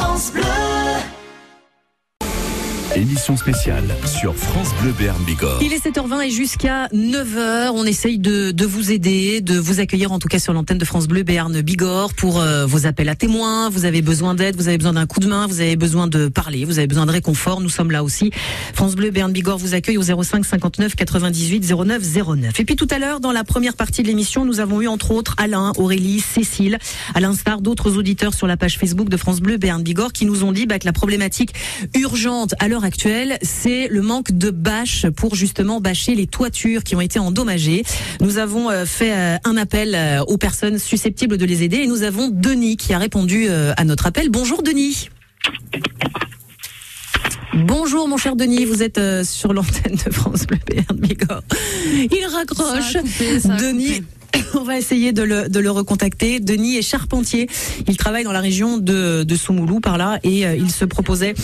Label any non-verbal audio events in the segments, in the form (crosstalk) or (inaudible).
France Bleu. Émission spéciale sur France Bleu Béarn Bigorre. Il est 7h20 et jusqu'à 9h, on essaye de, de vous aider, de vous accueillir en tout cas sur l'antenne de France Bleu Béarn Bigorre pour euh, vos appels à témoins. Vous avez besoin d'aide, vous avez besoin d'un coup de main, vous avez besoin de parler, vous avez besoin de réconfort. Nous sommes là aussi. France Bleu Béarn Bigorre vous accueille au 05 59 98 09 09. Et puis tout à l'heure, dans la première partie de l'émission, nous avons eu entre autres Alain, Aurélie, Cécile, à l'instar d'autres auditeurs sur la page Facebook de France Bleu Béarn Bigorre qui nous ont dit bah, que la problématique urgente à l'heure actuelle, c'est le manque de bâches pour justement bâcher les toitures qui ont été endommagées. Nous avons euh, fait euh, un appel euh, aux personnes susceptibles de les aider et nous avons Denis qui a répondu à notre appel. Bonjour Denis. Bonjour mon cher Denis, vous êtes euh, sur l'antenne de France Bleu Béarn Bigorre. Il raccroche. Denis. (coughs) On va essayer de le, de le recontacter. Denis est charpentier. Il travaille dans la région de, de Soumoulou par là et euh, il se proposait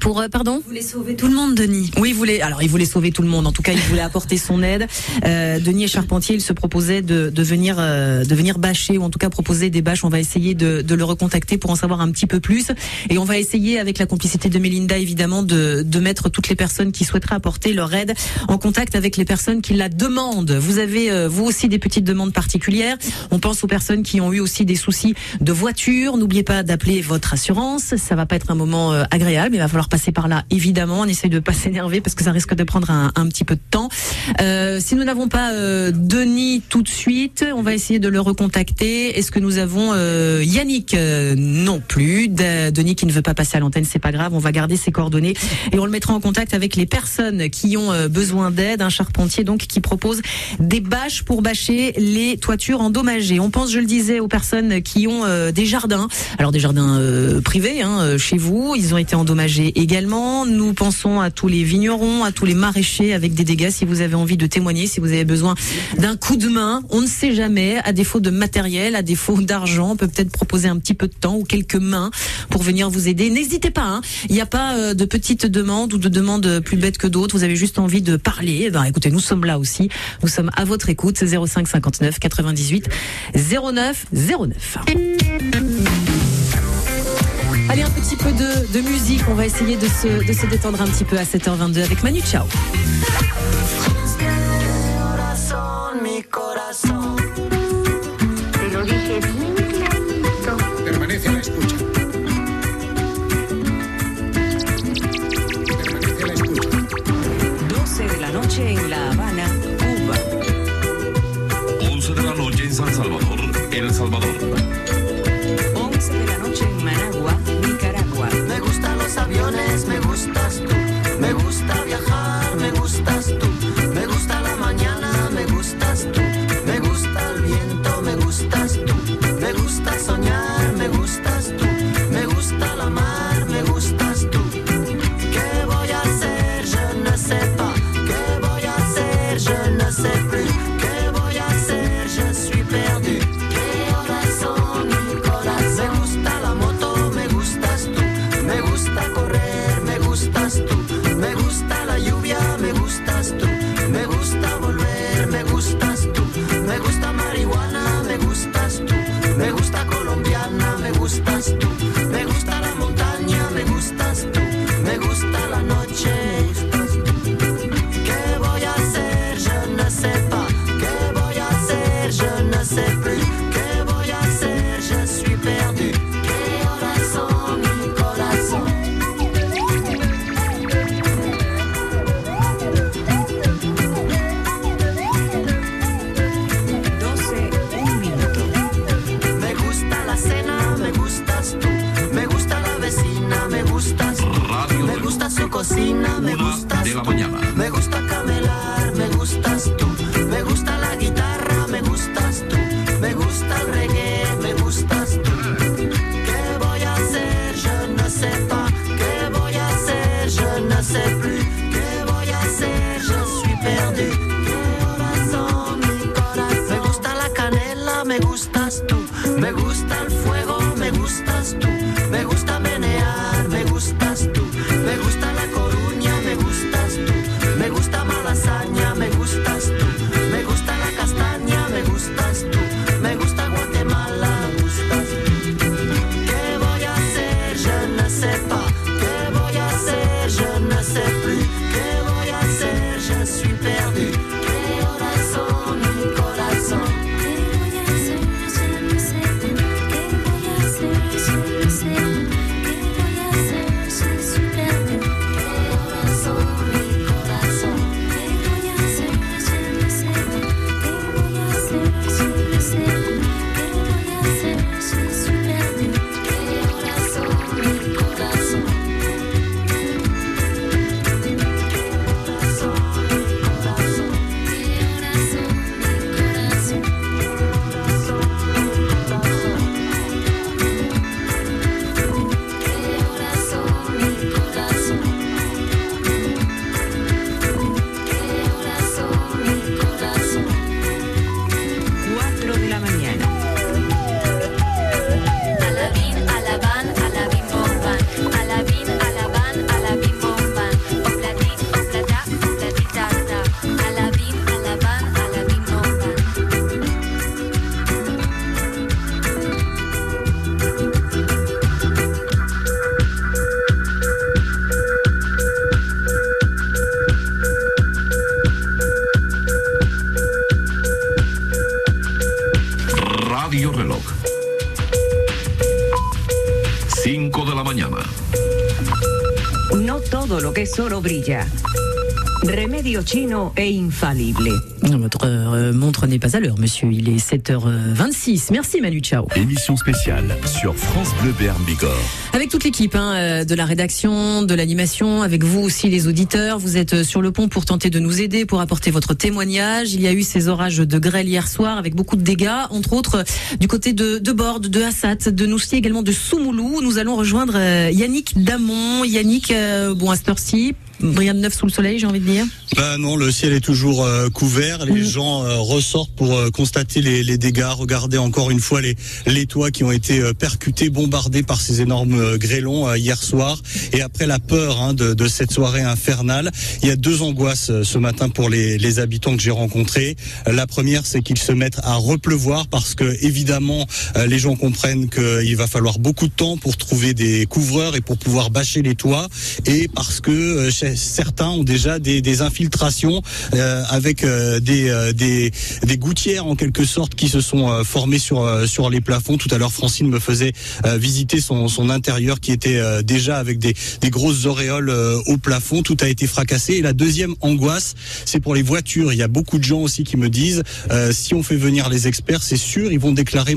pour euh, pardon? Vous voulez sauver tout le monde, Denis? Oui, il voulait. Alors, il voulait sauver tout le monde. En tout cas, il voulait apporter son aide. Euh, Denis est charpentier. Il se proposait de, de venir, de venir bâcher ou en tout cas proposer des bâches. On va essayer de, de le recontacter pour en savoir un petit peu plus. Et on va essayer, avec la complicité de Mélinda, évidemment, de, de mettre toutes les personnes qui souhaiteraient apporter leur aide en contact avec les personnes qui la demandent. Vous avez vous aussi des petites demandes particulières. On pense aux personnes qui ont eu aussi des soucis de voiture. N'oubliez pas d'appeler votre assurance. Ça va pas être un moment euh, agréable. Il va falloir passer par là, évidemment. On essaye de pas (laughs) s'énerver parce que ça risque de prendre un, petit peu de temps. Euh, si nous n'avons pas euh, Denis tout de suite, on va essayer de le recontacter. Est-ce que nous avons euh, Yannick? Non plus. De- Denis qui ne veut pas passer à l'antenne, c'est pas grave. On va garder ses coordonnées et on le mettra en contact avec les personnes qui ont besoin d'aide. Un charpentier donc qui propose des bâches pour bâcher les toitures endommagées. On pense, je le disais, aux personnes qui ont euh, des jardins. Alors des jardins euh, privés hein, euh, chez vous. Ils ont été endommagés également. Nous pensons à tous les vignerons, à tous les maraîchers avec des dégâts. Si vous avez envie de témoigner, si vous avez besoin d'un coup de main, on ne sait jamais. À défaut de matériel, à défaut d'argent, on peut peut-être proposer un petit peu de temps ou quelques mains pour venir vous aider. N'hésitez pas. hein. Il n'y a pas de petites demandes ou de demandes plus bêtes que d'autres. Vous avez juste envie de parler. Eh Ben, écoutez, nous sommes là aussi. Nous sommes à votre écoute. 05 59 98 09 09. Allez, un petit peu de, musique. On va essayer de se, de se détendre un petit peu à 7h22 avec Manu Chao. Me gustas. Me Una 5 de la mañana. No todo lo que es oro brilla. Remedio chino e infalible. Votre euh, montre n'est pas à l'heure, monsieur. Il est 7h26. Merci Manu, ciao. Émission spéciale sur France Bleu Béarn Bigorre. Avec toute l'équipe hein, euh, de la rédaction, de l'animation, avec vous aussi les auditeurs, vous êtes euh, sur le pont pour tenter de nous aider, pour apporter votre témoignage. Il y a eu ces orages de grêle hier soir avec beaucoup de dégâts, entre autres du côté de, de Borde, de Assat, de Noussi, également de Soumoulou. Nous allons rejoindre euh, Yannick Damon. Yannick, euh, bon à cette heure-ci, rien de neuf sous le soleil, j'ai envie de dire. Bah non, le ciel est toujours euh, couvert. Les gens euh, ressortent pour euh, constater les, les dégâts. Regardez encore une fois les, les toits qui ont été percutés, bombardés par ces énormes grêlons hier soir. Et après la peur hein, de, de cette soirée infernale, il y a deux angoisses ce matin pour les, les habitants que j'ai rencontrés. La première, c'est qu'ils se mettent à repleuvoir parce que évidemment, les gens comprennent qu'il va falloir beaucoup de temps pour trouver des couvreurs et pour pouvoir bâcher les toits. Et parce que certains ont déjà des, infiltrations euh, avec euh, des, euh, des, gouttières en quelque sorte qui se sont formées sur, les plafonds. Tout à l'heure, Francine me faisait visiter son, intérieur qui était déjà avec des, grosses auréoles au plafond. Tout a été fracassé. Et la deuxième angoisse, c'est pour les voitures. Il y a beaucoup de gens aussi qui me disent, si on fait venir les experts, c'est sûr, ils vont déclarer